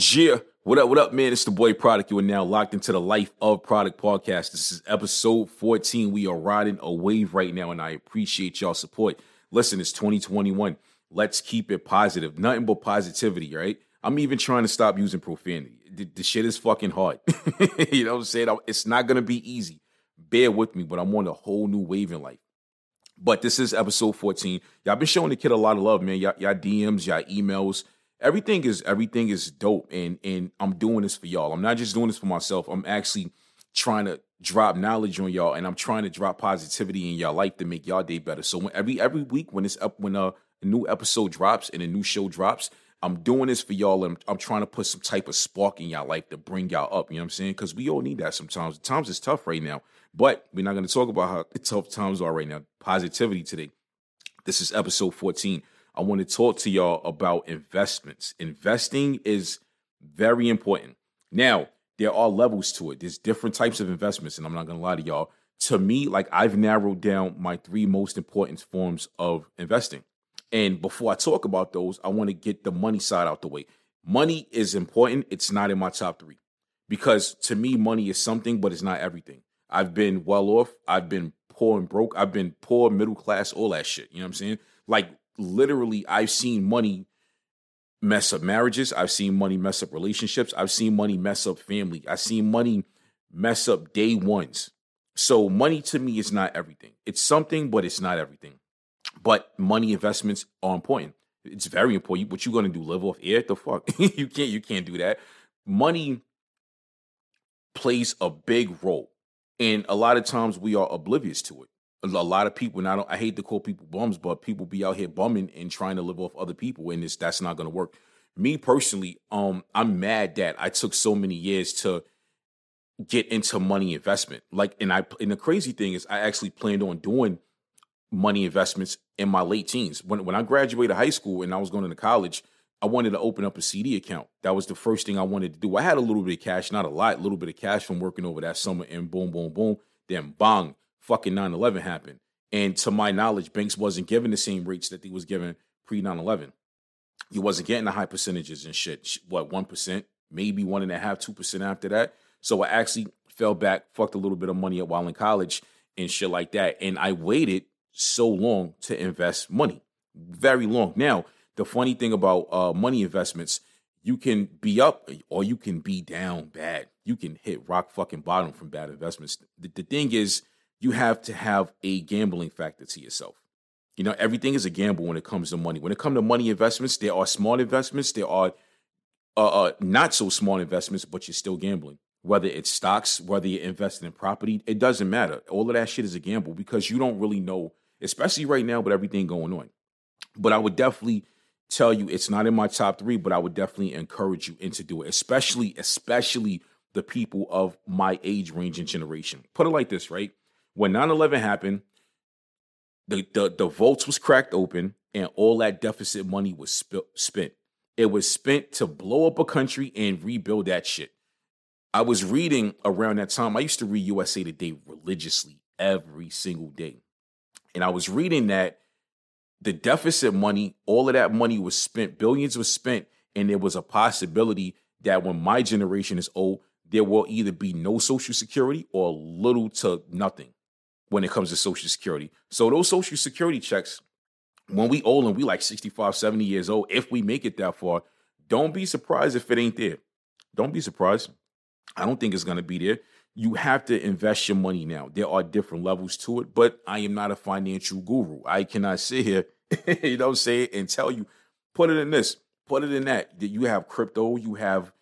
Yeah, what up, what up, man? It's the boy Produk. You are now locked into the Life of Produk podcast. This is episode 14. We are riding a wave right now, and I appreciate y'all support. Listen, it's 2021. Let's keep it positive. Nothing but positivity, right? I'm even trying to stop using profanity. The, the shit is fucking hard. you know what I'm saying? It's not gonna be easy. Bear with me, but I'm on a whole new wave in life. But this is episode 14. Y'all been showing the kid a lot of love, man. Y'all, y'all DMs, y'all emails everything is everything is dope and and I'm doing this for y'all. I'm not just doing this for myself. I'm actually trying to drop knowledge on y'all and I'm trying to drop positivity in y'all life to make y'all day better. So when, every every week when it's up when a, a new episode drops and a new show drops, I'm doing this for y'all and I'm, I'm trying to put some type of spark in y'all life to bring y'all up. You know what I'm saying? Because we all need that sometimes. Times is tough right now, but we're not going to talk about how tough times are right now. Positivity today. This is episode 14. I want to talk to y'all about investments. Investing is very important. Now, there are levels to it. There's different types of investments, and I'm not gonna lie to y'all. To me, like I've narrowed down my three most important forms of investing. And before I talk about those, I want to get the money side out the way. Money is important. It's not in my top three because to me, money is something, but it's not everything. I've been well off. I've been poor and broke. I've been poor, middle class, all that shit. You know what I'm saying? Like literally I've seen money mess up marriages. I've seen money mess up relationships. I've seen money mess up family. I've seen money mess up day ones. So money to me is not everything. It's something, but it's not everything. But money investments are important. It's very important. What you gonna do? Live off air? The fuck? you can't. You can't do that. Money plays a big role, and a lot of times we are oblivious to it a lot of people, and I don't I hate to call people bums, but people be out here bumming and trying to live off other people, and it's that's not gonna work. Me personally, um, I'm mad that I took so many years to get into money investment. Like, and I and the crazy thing is I actually planned on doing money investments in my late teens. When when I graduated high school and I was going to college, I wanted to open up a CD account. That was the first thing I wanted to do. I had a little bit of cash, not a lot, a little bit of cash from working over that summer, and boom, boom, boom. Then bang, fucking 9-11 happened. And to my knowledge, Banks wasn't given the same rates that he was given pre 9-11. He wasn't getting the high percentages and shit. What, 1%, maybe one and a half, two percent after that. So I actually fell back, fucked a little bit of money up while in college and shit like that. And I waited so long to invest money. Very long. Now, the funny thing about uh, money investments, you can be up or you can be down bad. You can hit rock fucking bottom from bad investments. The, the thing is, you have to have a gambling factor to yourself. You know, everything is a gamble when it comes to money. When it comes to money investments, there are smart investments, there are uh, uh, not so smart investments, but you're still gambling. Whether it's stocks, whether you're investing in property, it doesn't matter. All of that shit is a gamble because you don't really know, especially right now with everything going on. But I would definitely tell you it's not in my top three, but I would definitely encourage you into do it, especially, especially the people of my age range and generation. Put it like this, right? When 9-11 happened, the, the, the votes was cracked open and all that deficit money was sp- spent. It was spent to blow up a country and rebuild that shit. I was reading around that time. I used to read USA Today religiously every single day. And I was reading that the deficit money, all of that money was spent, billions was spent, and there was a possibility that when my generation is old, there will either be no social security or little to nothing when it comes to Social Security. So those Social Security checks, when we old and we like 65, 70 years old, if we make it that far, don't be surprised if it ain't there. Don't be surprised. I don't think it's going to be there. You have to invest your money now. There are different levels to it, but I am not a financial guru. I cannot sit here, you know, say it and tell you, put it in this, put it in that. That you have crypto, you have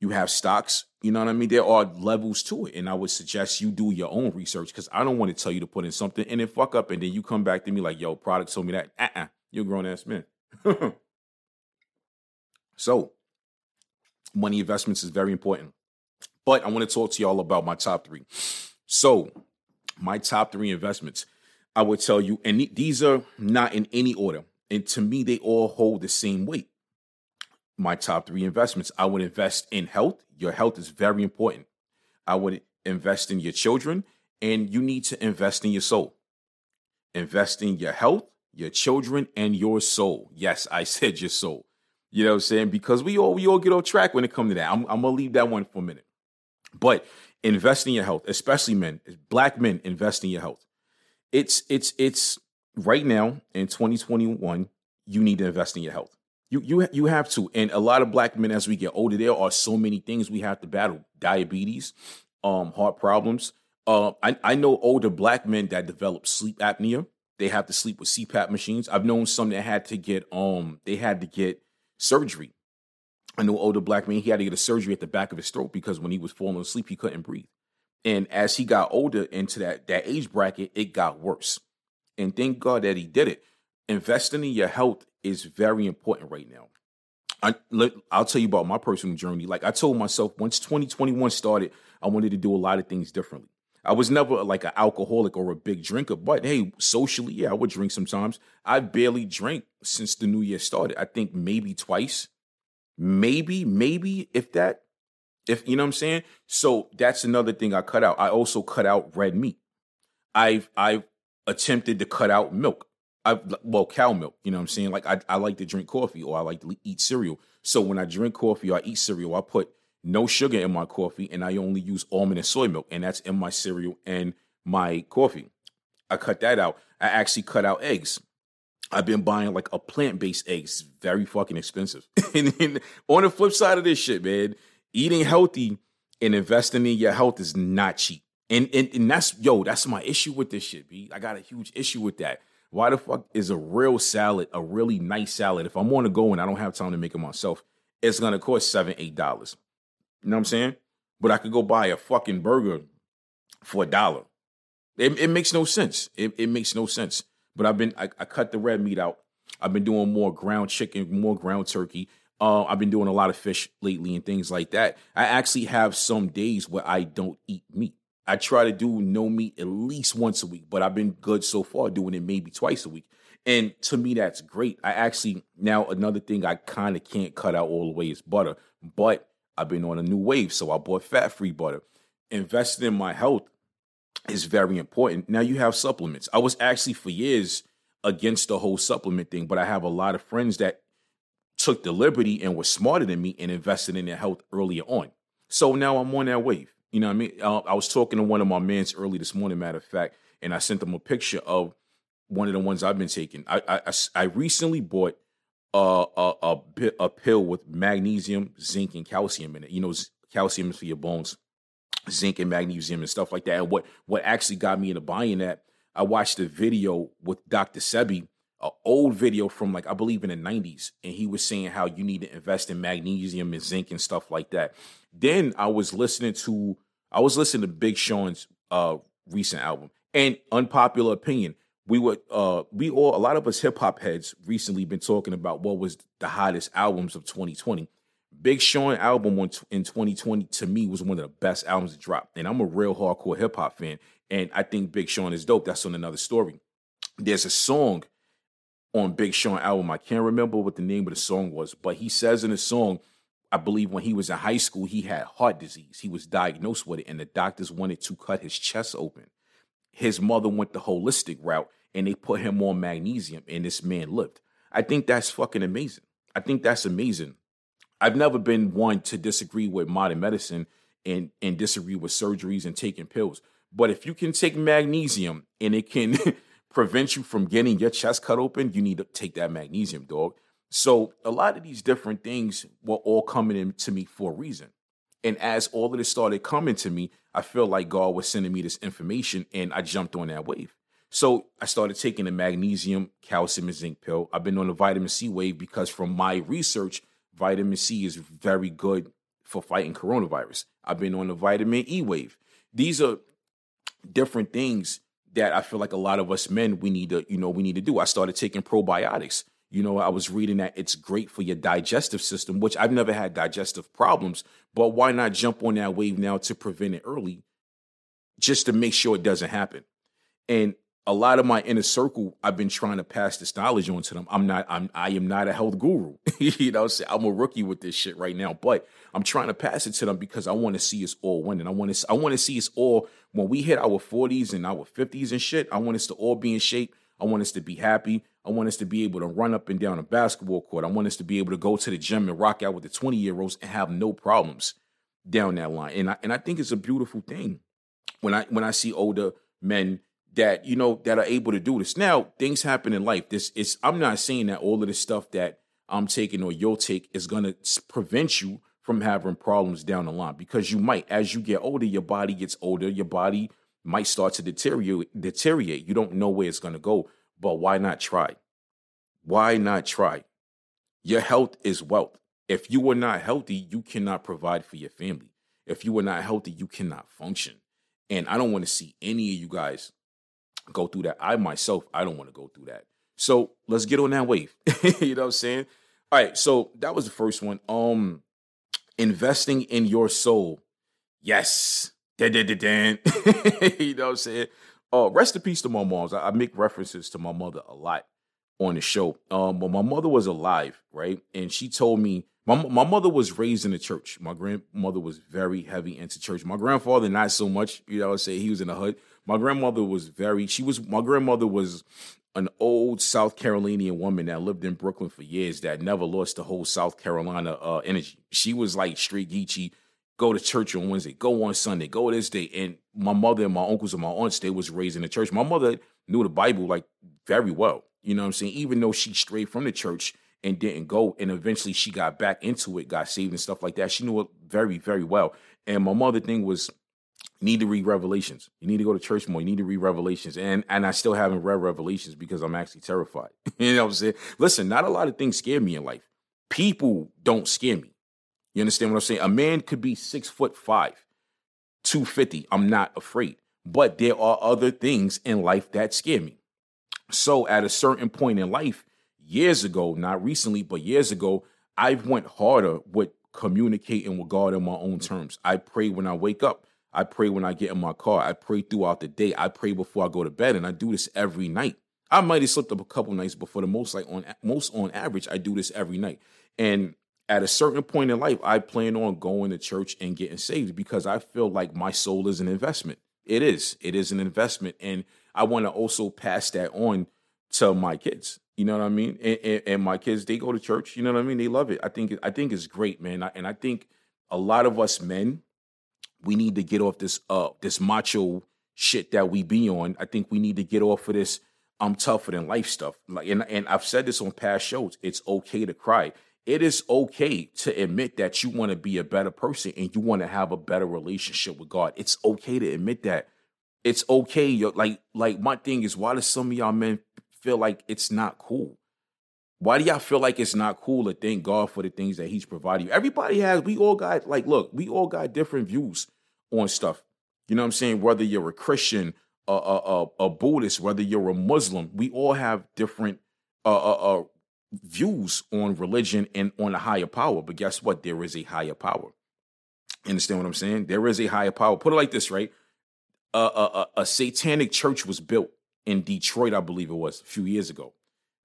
you have stocks, You know what I mean? There are levels to it, and I would suggest you do your own research because I don't want to tell you to put in something and then fuck up, and then you come back to me like, "Yo, Produk told me that." Uh-uh. You're a grown ass man. so, money investments is very important. But I want to talk to y'all about my top three. So, my top three investments, I would tell you, and these are not in any order. And to me, they all hold the same weight. My top three investments I would invest in health. Your health is very important. I would invest in your children, and you need to invest in your soul. Invest in your health, your children, and your soul. Yes, I said your soul. You know what I'm saying? Because we all we all get off track when it comes to that. I'm, I'm gonna leave that one for a minute. But invest in your health, especially men, black men, invest in your health. It's it's it's right now in 2021, you need to invest in your health. You you you have to. And a lot of black men as we get older, there are so many things we have to battle. Diabetes, um, heart problems. Uh, I, I know older black men that develop sleep apnea. They have to sleep with CPAP machines. I've known some that had to get um they had to get surgery I know older black man, he had to get a surgery at the back of his throat because when he was falling asleep, he couldn't breathe. And as he got older into that, that age bracket, it got worse. And thank God that he did it. Investing in your health is very important right now. I, I'll tell you about my personal journey. Like I told myself, once 2021 started, I wanted to do a lot of things differently. I was never like an alcoholic or a big drinker, but hey, socially, yeah, I would drink sometimes. I barely drank since the new year started. I think maybe twice maybe, maybe if that, if you know what I'm saying. So that's another thing I cut out. I also cut out red meat. I've I've attempted to cut out milk. I well cow milk. You know what I'm saying. Like I I like to drink coffee or I like to eat cereal. So when I drink coffee or I eat cereal, I put no sugar in my coffee and I only use almond and soy milk, and that's in my cereal and my coffee. I cut that out. I actually cut out eggs. I've been buying like a plant based eggs, very fucking expensive. and, and on the flip side of this shit, man, eating healthy and investing in your health is not cheap. And, and and that's yo, that's my issue with this shit, B. I got a huge issue with that. Why the fuck is a real salad, a really nice salad? If I'm on the go and I don't have time to make it myself, it's gonna cost seven, eight dollars. You know what I'm saying? But I could go buy a fucking burger for a dollar. It, it makes no sense. It, it makes no sense. But I've been I, I cut the red meat out. I've been doing more ground chicken, more ground turkey. Uh, I've been doing a lot of fish lately and things like that. I actually have some days where I don't eat meat. I try to do no meat at least once a week, but I've been good so far doing it maybe twice a week. And to me, that's great. I actually, now another thing I kind of can't cut out all the way is butter, but I've been on a new wave. So I bought fat free butter. Invested in my health is very important. Now you have supplements. I was actually for years against the whole supplement thing, but I have a lot of friends that took the liberty and were smarter than me and invested in their health earlier on. So now I'm on that wave. You know what I mean? Uh, I was talking to one of my mans early this morning, matter of fact, and I sent them a picture of one of the ones I've been taking. I I, I recently bought a, a, a, a pill with magnesium, zinc, and calcium in it. You know, calcium is for your bones zinc and magnesium and stuff like that. And what what actually got me into buying that, I watched a video with Dr. Sebi, an old video from like I believe in the 90s, and he was saying how you need to invest in magnesium and zinc and stuff like that. Then I was listening to I was listening to Big Sean's uh recent album. And unpopular opinion, we would uh we all a lot of us hip hop heads recently been talking about what was the hottest albums of 2020. Big Sean album in 2020 to me was one of the best albums to drop. And I'm a real hardcore hip hop fan. And I think Big Sean is dope. That's on another story. There's a song on Big Sean album. I can't remember what the name of the song was, but he says in the song, I believe when he was in high school, he had heart disease. He was diagnosed with it, and the doctors wanted to cut his chest open. His mother went the holistic route and they put him on magnesium, and this man lived. I think that's fucking amazing. I think that's amazing. I've never been one to disagree with modern medicine and and disagree with surgeries and taking pills. But if you can take magnesium and it can prevent you from getting your chest cut open, you need to take that magnesium, dog. So a lot of these different things were all coming into me for a reason. And as all of this started coming to me, I feel like God was sending me this information and I jumped on that wave. So I started taking the magnesium, calcium, and zinc pill. I've been on the vitamin C wave because from my research, vitamin C is very good for fighting coronavirus. I've been on the vitamin E wave. These are different things that I feel like a lot of us men we need to, you know, we need to do. I started taking probiotics. You know, I was reading that it's great for your digestive system, which I've never had digestive problems, but why not jump on that wave now to prevent it early just to make sure it doesn't happen? And a lot of my inner circle, I've been trying to pass this knowledge on to them. I'm not, I'm, I am not a health guru. you know, I'm a rookie with this shit right now, but I'm trying to pass it to them because I want to see us all winning. I want to, I want to see us all when we hit our 40s and our 50s and shit. I want us to all be in shape. I want us to be happy. I want us to be able to run up and down a basketball court. I want us to be able to go to the gym and rock out with the 20 year olds and have no problems down that line. And I, and I think it's a beautiful thing when I, when I see older men that you know that are able to do this. Now, things happen in life. This is I'm not saying that all of the stuff that I'm taking or you'll take is going to prevent you from having problems down the line because you might as you get older, your body gets older, your body might start to deteriorate deteriorate. You don't know where it's going to go, but why not try? Why not try? Your health is wealth. If you are not healthy, you cannot provide for your family. If you are not healthy, you cannot function. And I don't want to see any of you guys go through that. I myself, I don't want to go through that. So let's get on that wave. you know what I'm saying? All right, so that was the first one. Um, investing in your soul. Yes. Da, da, da. you know what I'm saying? Uh, rest in peace to my moms. I, I, make references to my mother a lot on the show. Um, but my mother was alive, right? And she told me my my mother was raised in the church. My grandmother was very heavy into church. My grandfather not so much. You know, I say he was in the hood. My grandmother was very. She was. My grandmother was an old South Carolinian woman that lived in Brooklyn for years that never lost the whole South Carolina uh, energy. She was like straight geeky. Go to church on Wednesday. Go on Sunday. Go this day. And my mother and my uncles and my aunts they was raised in the church. My mother knew the Bible like very well. You know what I'm saying? Even though she strayed from the church and didn't go, and eventually she got back into it, got saved and stuff like that. She knew it very, very well. And my mother thing was need to read Revelations. You need to go to church more. You need to read Revelations. And and I still haven't read Revelations because I'm actually terrified. you know what I'm saying? Listen, not a lot of things scare me in life. People don't scare me. You understand what I'm saying? A man could be six foot five, 250. I'm not afraid. But there are other things in life that scare me. So at a certain point in life, years ago, not recently, but years ago, I went harder with communicating with God on my own terms. I pray when I wake up. I pray when I get in my car. I pray throughout the day. I pray before I go to bed, and I do this every night. I might have slipped up a couple nights, but for the most, like on most on average, I do this every night. And at a certain point in life, I plan on going to church and getting saved because I feel like my soul is an investment. It is. It is an investment, and I want to also pass that on to my kids. You know what I mean? And, and, and, my kids, they go to church. You know what I mean? They love it. I think I think it's great, man. And I think a lot of us men, we need to get off this uh this macho shit that we be on. I think we need to get off of this I'm tougher than life stuff. Like and, and I've said this on past shows. It's okay to cry. It is okay to admit that you want to be a better person and you want to have a better relationship with God. It's okay to admit that. It's okay. You're, like like my thing is why do some of y'all men feel like it's not cool? Why do y'all feel like it's not cool to thank God for the things that He's provided you? Everybody has, we all got, like, look, we all got different views on stuff. You know what I'm saying? Whether you're a Christian, a, a, a, a Buddhist, whether you're a Muslim, we all have different uh, uh, uh, views on religion and on a higher power. But guess what? There is a higher power. understand what I'm saying? There is a higher power. Put it like this, right? a, a, a satanic church was built in Detroit, I believe it was, a few years ago.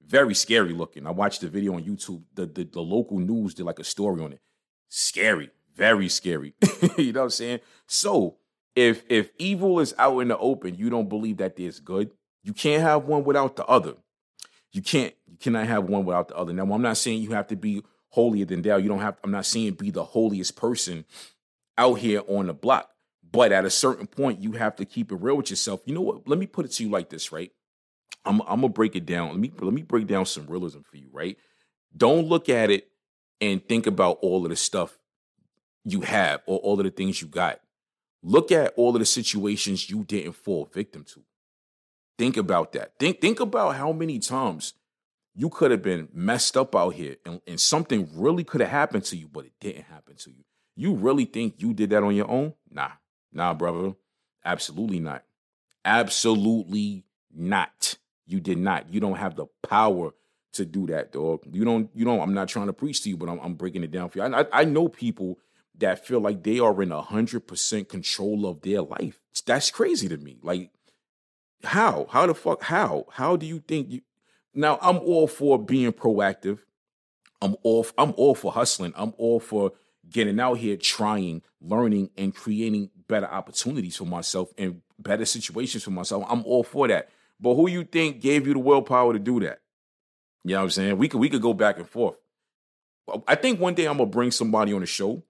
Very scary looking. I watched the video on YouTube. The, the, the local news did like a story on it. Scary, very scary. you know what I'm saying? So if if evil is out in the open, you don't believe that there's good. You can't have one without the other. You can't. You cannot have one without the other. Now, I'm not saying you have to be holier than thou. You don't have. I'm not saying be the holiest person out here on the block. But at a certain point, you have to keep it real with yourself. You know what? Let me put it to you like this, right? I'm, I'm gonna break it down. Let me let me break down some realism for you, right? Don't look at it and think about all of the stuff you have or all of the things you got. Look at all of the situations you didn't fall victim to. Think about that. Think think about how many times you could have been messed up out here and, and something really could have happened to you, but it didn't happen to you. You really think you did that on your own? Nah, nah, brother. Absolutely not. Absolutely not. You did not. You don't have the power to do that, dog. You don't. You don't. I'm not trying to preach to you, but I'm, I'm breaking it down for you. I, I, I know people that feel like they are in hundred percent control of their life. That's crazy to me. Like, how? How the fuck? How? How do you think you? Now, I'm all for being proactive. I'm all. I'm all for hustling. I'm all for getting out here, trying, learning, and creating better opportunities for myself and better situations for myself. I'm all for that. But who you think gave you the willpower to do that? You know what I'm saying? We could we could go back and forth. I think one day I'm gonna bring somebody on the show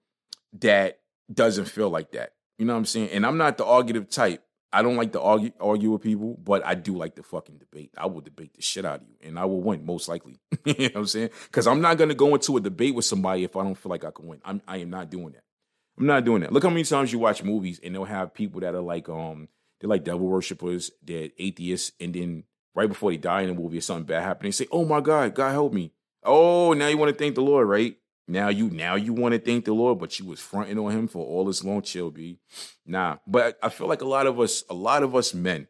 that doesn't feel like that. You know what I'm saying? And I'm not the argumentative type. I don't like to argue argue with people, but I do like to fucking debate. I will debate the shit out of you, and I will win most likely. you know what I'm saying? Because I'm not gonna go into a debate with somebody if I don't feel like I can win. I'm I am not doing that. I'm not doing that. Look how many times you watch movies and they'll have people that are like um they're like devil worshippers, they're atheists, and then right before they die in the movie or something bad happens, they say, "Oh my God, God help me." Oh, now you want to thank the Lord, right? Now you now you want to thank the Lord, but you was fronting on him for all this long chill, be nah. But I feel like a lot of us, a lot of us men,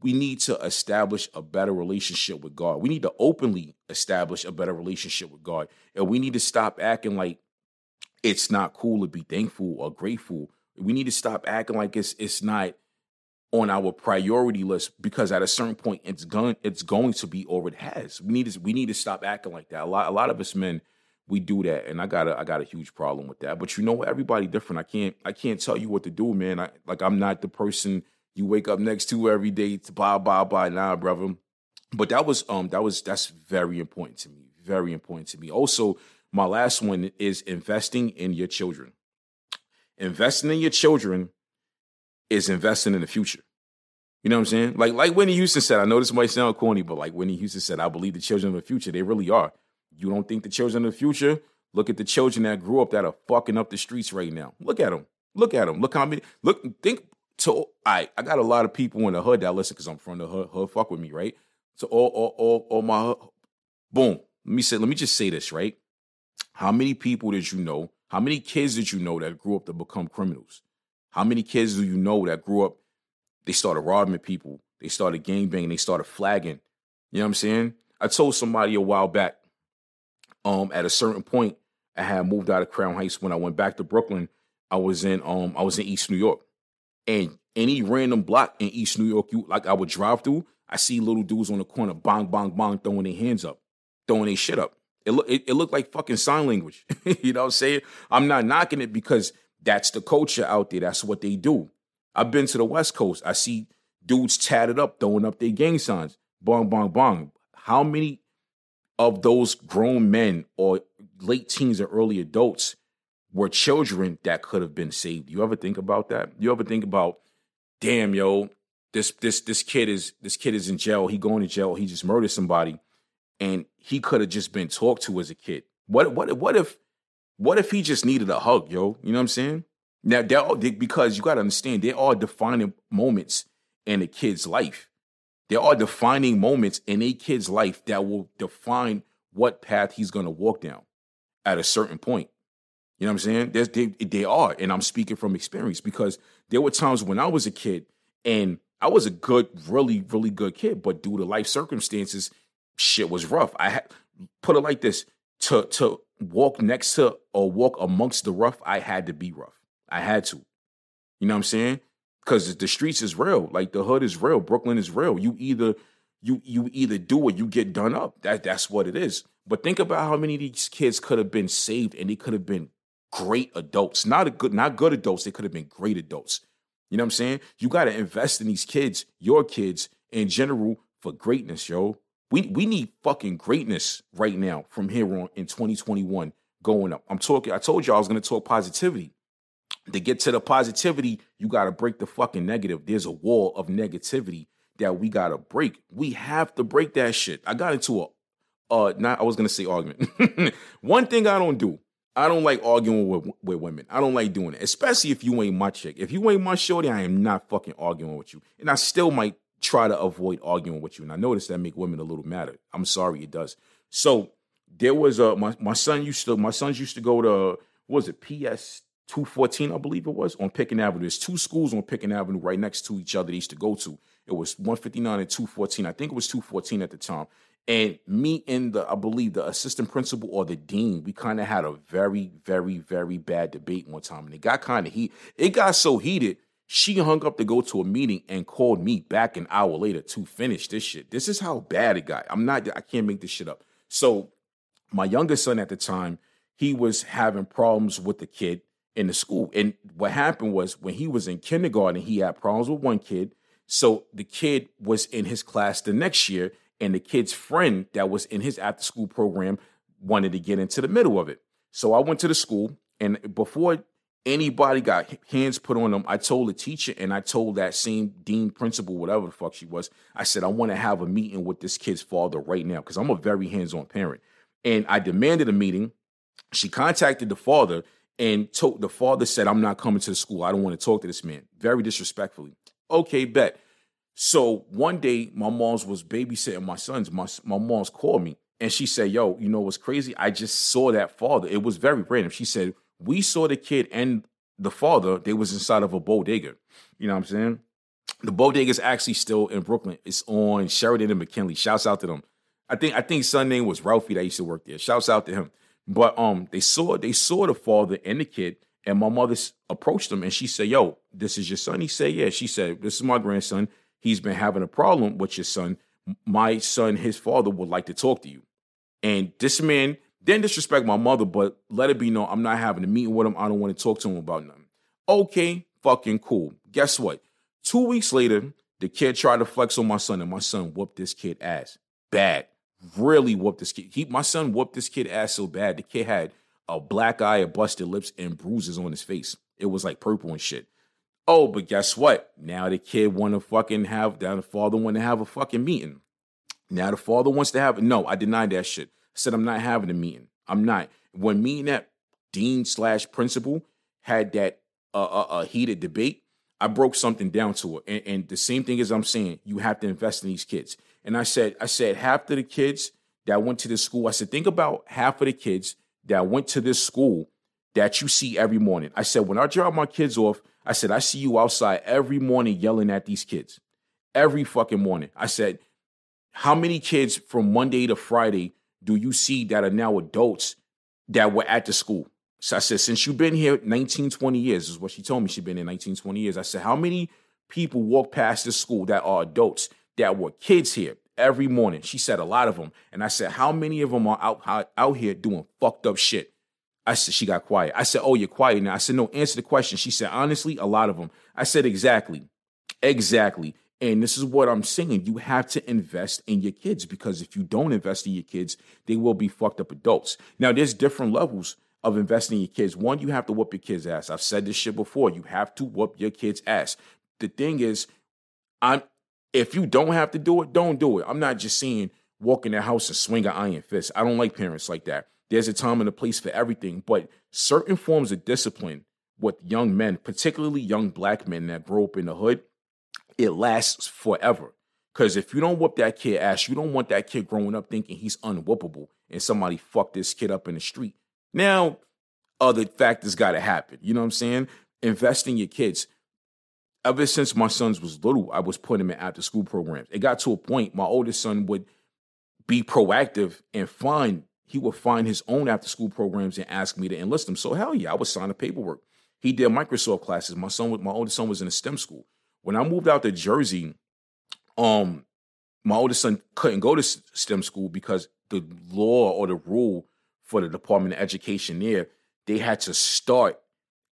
we need to establish a better relationship with God. We need to openly establish a better relationship with God, and we need to stop acting like it's not cool to be thankful or grateful. We need to stop acting like it's it's not on our priority list because at a certain point it's going it's going to be or it has. We need to we need to stop acting like that. A lot a lot of us men we do that and i got a i got a huge problem with that. But you know everybody different. I can't i can't tell you what to do man. I, like i'm not the person you wake up next to every day to blah blah blah. Nah brother. But that was um that was that's very important to me very important to me. Also my last one is investing in your children. Investing in your children is investing in the future. You know what i'm saying? Like like whitney houston said i know this might sound corny but like whitney houston said i believe the children of the future. They really are you don't think the children of the future? Look at the children that grew up that are fucking up the streets right now. Look at them. Look at them. Look how many. Look. Think. So I I got a lot of people in the hood that listen because I'm from the hood. Hood fuck with me, right? So all all all, all my hood. boom. Let me say. Let me just say this, right? How many people did you know? How many kids did you know that grew up to become criminals? How many kids do you know that grew up? They started robbing people. They started gang banging. They started flagging. You know what I'm saying? I told somebody a while back um, at a certain point, I had moved out of Crown Heights. When I went back to Brooklyn, I was in um I was in East New York, and any random block in East New York, you like I would drive through, I see little dudes on the corner, bang bang bang, throwing their hands up, throwing their shit up. It look it, it looked like fucking sign language. you know what I'm saying? I'm not knocking it because that's the culture out there. That's what they do. I've been to the West Coast. I see dudes tatted up, throwing up their gang signs. Bong, bong, bong. How many of those grown men or late teens or early adults were children that could have been saved. You ever think about that? You ever think about, damn, yo, this this this kid is this kid is in jail. He going to jail. He just murdered somebody, and he could have just been talked to as a kid. What what what if what if he just needed a hug, yo? You know what I'm saying? Now, they, because you got to understand, they're defining moments in a kid's life. There are defining moments in a kid's life that will define what path he's going to walk down at a certain point. You know what I'm saying? There's, they, they are, and I'm speaking from experience because there were times when I was a kid and I was a good, really, really good kid, but due to life circumstances, shit was rough. I had put it like this: to to walk next to or walk amongst the rough, I had to be rough. I had to. You know what I'm saying? Because the streets is real. Like the hood is real. Brooklyn is real. You either you you either do or you get done up. That that's what it is. But think about how many of these kids could have been saved and they could have been great adults. Not a good, not good adults. They could have been great adults. You know what I'm saying? You got to invest in these kids, your kids in general, for greatness, yo. We we need fucking greatness right now from here on in 2021 going up. I'm talking. I told you I was going to talk positivity to get to the positivity, you got to break the fucking negative. There's a wall of negativity that we got to break. We have to break that shit. I got into a, uh, not, I was going to say argument. One thing I don't do, I don't like arguing with, with women. I don't like doing it, especially if you ain't my chick. If you ain't my shorty, I am not fucking arguing with you. And I still might try to avoid arguing with you. And I notice that make women a little madder. I'm sorry, it does. So there was a, my, my son used to, my sons used to go to, was it, PS 214, I believe it was, on Pitkin Avenue. There's two schools on Pitkin Avenue right next to each other they used to go to. It was 159 and 214. I think it was 214 at the time. And me and the, I believe, the assistant principal or the dean, we kind of had a very, very, very bad debate one time. And it got kind of heat. It got so heated, she hung up to go to a meeting and called me back an hour later to finish this shit. This is how bad it got. I'm not, I can't make this shit up. So my youngest son at the time, he was having problems with the kid in the school. And what happened was when he was in kindergarten, he had problems with one kid. So the kid was in his class the next year, and the kid's friend that was in his after school program wanted to get into the middle of it. So I went to the school, and before anybody got hands put on them, I told the teacher and I told that same dean principal, whatever the fuck she was, I said, I want to have a meeting with this kid's father right now because I'm a very hands on parent. And I demanded a meeting. She contacted the father and told the father said, I'm not coming to the school. I don't want to talk to this man. Very disrespectfully. Okay, bet. So one day, my mom's was babysitting my sons. My, my mom's called me and she said, Yo, you know what's crazy? I just saw that father. It was very random. She said, We saw the kid and the father, they was inside of a bodega. You know what I'm saying? The bodega is actually still in Brooklyn. It's on Sheridan and McKinley. Shouts out to them. I think I think son name was Ralphie that used to work there. Shouts out to him. But um, they saw they saw the father and the kid, and my mother approached him and she said, "Yo, this is your son." He said, "Yeah." She said, "This is my grandson. He's been having a problem with your son. My son, his father, would like to talk to you." And this man didn't disrespect my mother, but let it be known I'm not having a meeting with him. I don't want to talk to him about nothing. Okay, fucking cool. Guess what? Two weeks later, the kid tried to flex on my son, and my son whooped this kid ass bad really whooped this kid. He, my son whooped this kid ass so bad. The kid had a black eye, a busted lips, and bruises on his face. It was like purple and shit. Oh, but guess what? Now the kid want to fucking have, now the father want to have a fucking meeting. Now the father wants to have, no, I denied that shit. I said, I'm not having a meeting. I'm not. When me and that dean slash principal had that uh, uh, uh, heated debate, I broke something down to it. And, and the same thing as I'm saying, you have to invest in these kids. And I said, I said, half of the kids that went to this school, I said, think about half of the kids that went to this school that you see every morning. I said, when I drop my kids off, I said, I see you outside every morning yelling at these kids. Every fucking morning. I said, how many kids from Monday to Friday do you see that are now adults that were at the school? So I said, since you've been here 19, 20 years, is what she told me. She'd been in 19, 20 years. I said, how many people walk past this school that are adults that were kids here every morning. She said a lot of them. And I said, how many of them are out, out here doing fucked up shit? I said, she got quiet. I said, oh, you're quiet now. I said, no, answer the question. She said, honestly, a lot of them. I said, exactly. Exactly. And this is what I'm saying. You have to invest in your kids because if you don't invest in your kids, they will be fucked up adults. Now, there's different levels of investing in your kids. One, you have to whoop your kids' ass. I've said this shit before. You have to whoop your kids' ass. The thing is, I'm if you don't have to do it, don't do it. I'm not just saying walk in the house and swing an iron fist. I don't like parents like that. There's a time and a place for everything, but certain forms of discipline with young men, particularly young black men that grow up in the hood, it lasts forever. Because if you don't whoop that kid ass, you don't want that kid growing up thinking he's unwhoopable and somebody fucked this kid up in the street. Now, other factors got to happen. You know what I'm saying? Invest in your kids ever since my sons was little, I was putting them in after school programs. It got to a point my oldest son would be proactive and find he would find his own after school programs and ask me to enlist them. So hell yeah, I would sign the paperwork. He did Microsoft classes. My son, my oldest son was in a STEM school. When I moved out to Jersey, um, my oldest son couldn't go to STEM school because the law or the rule for the Department of Education there, they had to start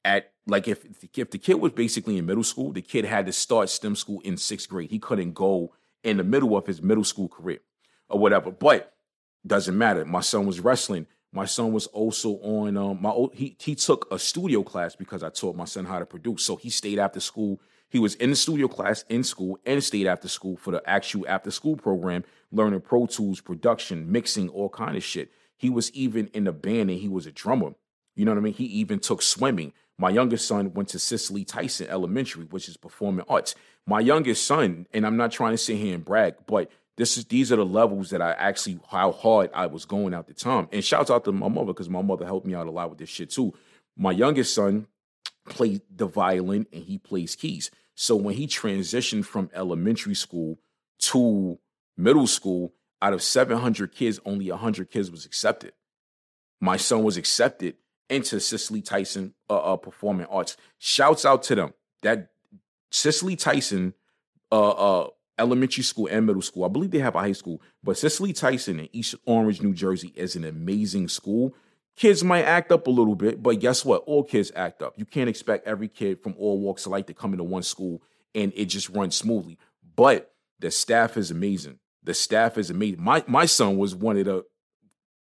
at like if if the kid was basically in middle school, the kid had to start STEM school in sixth grade. He couldn't go in the middle of his middle school career or whatever. But doesn't matter. My son was wrestling. My son was also on um, my he he took a studio class because I taught my son how to produce. So he stayed after school. He was in the studio class in school and stayed after school for the actual after school program, learning Pro Tools, production, mixing, all kind of shit. He was even in the band and he was a drummer. You know what I mean? He even took swimming. My youngest son went to Cicely Tyson Elementary, which is performing arts. My youngest son, and I'm not trying to sit here and brag, but this is these are the levels that I actually how hard I was going at the time. And shouts out to my mother because my mother helped me out a lot with this shit too. My youngest son, play the violin and he plays keys. So when he transitioned from elementary school to middle school, out of 700 kids, only 100 kids was accepted. My son was accepted into Cicely Tyson uh, uh, Performing Arts. Shouts out to them. That Cicely Tyson uh, uh, elementary school and middle school. I believe they have a high school, but Cicely Tyson in East Orange, New Jersey is an amazing school. Kids might act up a little bit, but guess what? All kids act up. You can't expect every kid from all walks of life to come into one school and it just runs smoothly. But the staff is amazing. The staff is amazing. My my son was one of the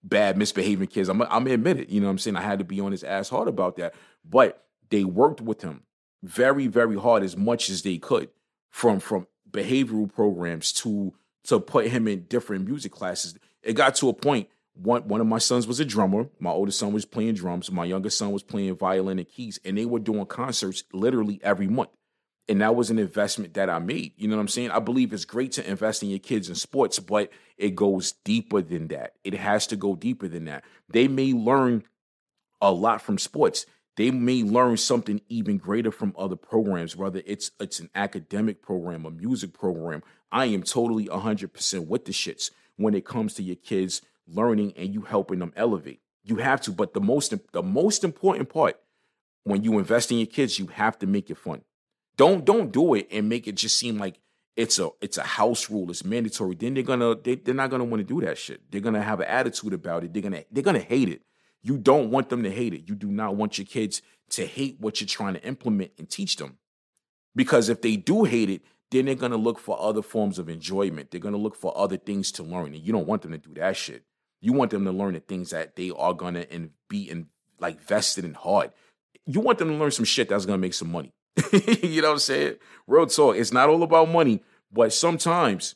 bad misbehaving kids. I'm I'm admit it. You know what I'm saying? I had to be on his ass hard about that. But they worked with him very, very hard as much as they could from from behavioral programs to to put him in different music classes. It got to a point. One one of my sons was a drummer. My oldest son was playing drums. My youngest son was playing violin and keys, and they were doing concerts literally every month. And that was an investment that I made. You know what I'm saying? I believe it's great to invest in your kids in sports, but it goes deeper than that. It has to go deeper than that. They may learn a lot from sports they may learn something even greater from other programs, whether it's it's an academic program, a music program. I am totally 100% with the shits when it comes to your kids learning and you helping them elevate. You have to, but the most the most important part when you invest in your kids, you have to make it fun. Don't don't do it and make it just seem like it's a it's a house rule, it's mandatory. Then they're gonna they, they're not gonna want to do that shit. They're gonna have an attitude about it. They're gonna they're gonna hate it. You don't want them to hate it. You do not want your kids to hate what you're trying to implement and teach them. Because if they do hate it, then they're going to look for other forms of enjoyment. They're going to look for other things to learn. And you don't want them to do that shit. You want them to learn the things that they are going to and be in like vested in hard. You want them to learn some shit that's going to make some money. you know what I'm saying? Real talk. It's not all about money, but sometimes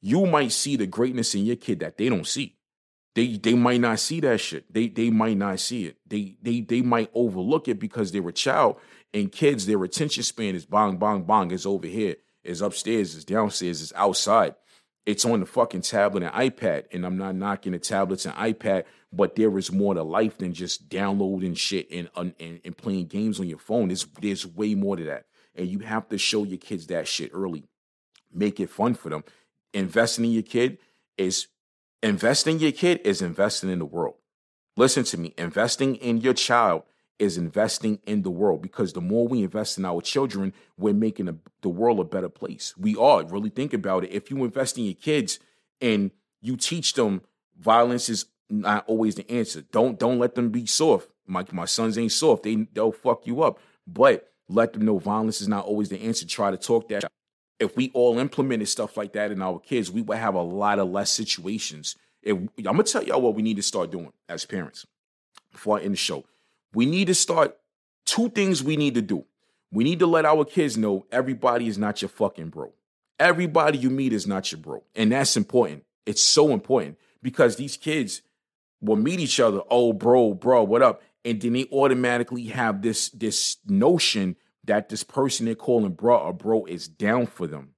you might see the greatness in your kid that they don't see. They they might not see that shit. They they might not see it. They they they might overlook it because they're a child and kids, their attention span is bong, bong, bong. It's over here, it's upstairs, it's downstairs, it's outside. It's on the fucking tablet and iPad. And I'm not knocking the tablets and iPad, but there is more to life than just downloading shit and, and, and playing games on your phone. There's, there's way more to that. And you have to show your kids that shit early. Make it fun for them. Investing in your kid is Investing in your kid is investing in the world. Listen to me. Investing in your child is investing in the world because the more we invest in our children, we're making a, the world a better place. We are. Really think about it. If you invest in your kids and you teach them violence is not always the answer. Don't don't let them be soft. My my sons ain't soft. They they'll fuck you up. But let them know violence is not always the answer. Try to talk that if we all implemented stuff like that in our kids, we would have a lot of less situations. If, I'm gonna tell y'all what we need to start doing as parents before I end the show. We need to start two things we need to do. We need to let our kids know everybody is not your fucking bro. Everybody you meet is not your bro. And that's important. It's so important because these kids will meet each other, oh bro, bro, what up? And then they automatically have this this notion that this person they're calling bro or bro is down for them.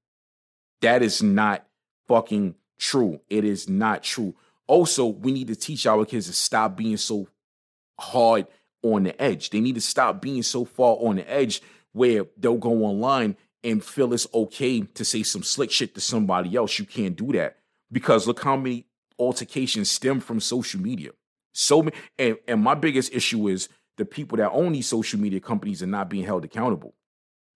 That is not fucking true. It is not true. Also, we need to teach our kids to stop being so hard on the edge. They need to stop being so far on the edge where they'll go online and feel it's okay to say some slick shit to somebody else. You can't do that because look how many altercations stem from social media. So many, and, and my biggest issue is the people that own these social media companies are not being held accountable.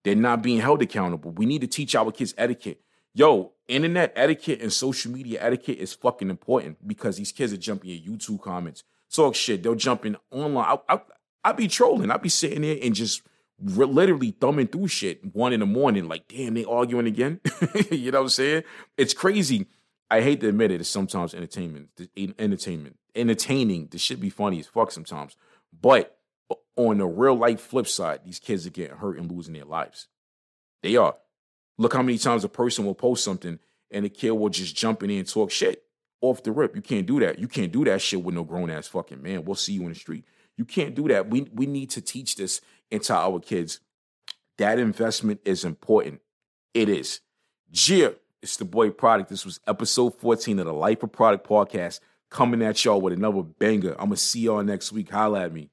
They're not being held accountable. We need to teach our kids etiquette. Yo, internet etiquette and social media etiquette is fucking important because these kids are jumping in YouTube comments, talk shit. They'll jump in online. I, I, I be trolling. I'd be sitting there and just re- literally thumbing through shit one in the morning, like, damn, they arguing again. you know what I'm saying? It's crazy. I hate to admit it. It's sometimes entertainment, entertainment, entertaining. This should be funny as fuck sometimes, but on the real life flip side, these kids are getting hurt and losing their lives. They are. Look how many times a person will post something and the kid will just jump in and talk shit off the rip. You can't do that. You can't do that shit with no grown ass fucking man. We'll see you in the street. You can't do that. We we need to teach this into our kids. That investment is important. It is. Gia, it's the boy Produk. This was episode 14 of the Life of Produk podcast coming at y'all with another banger. I'm gonna see y'all next week. Holla at me.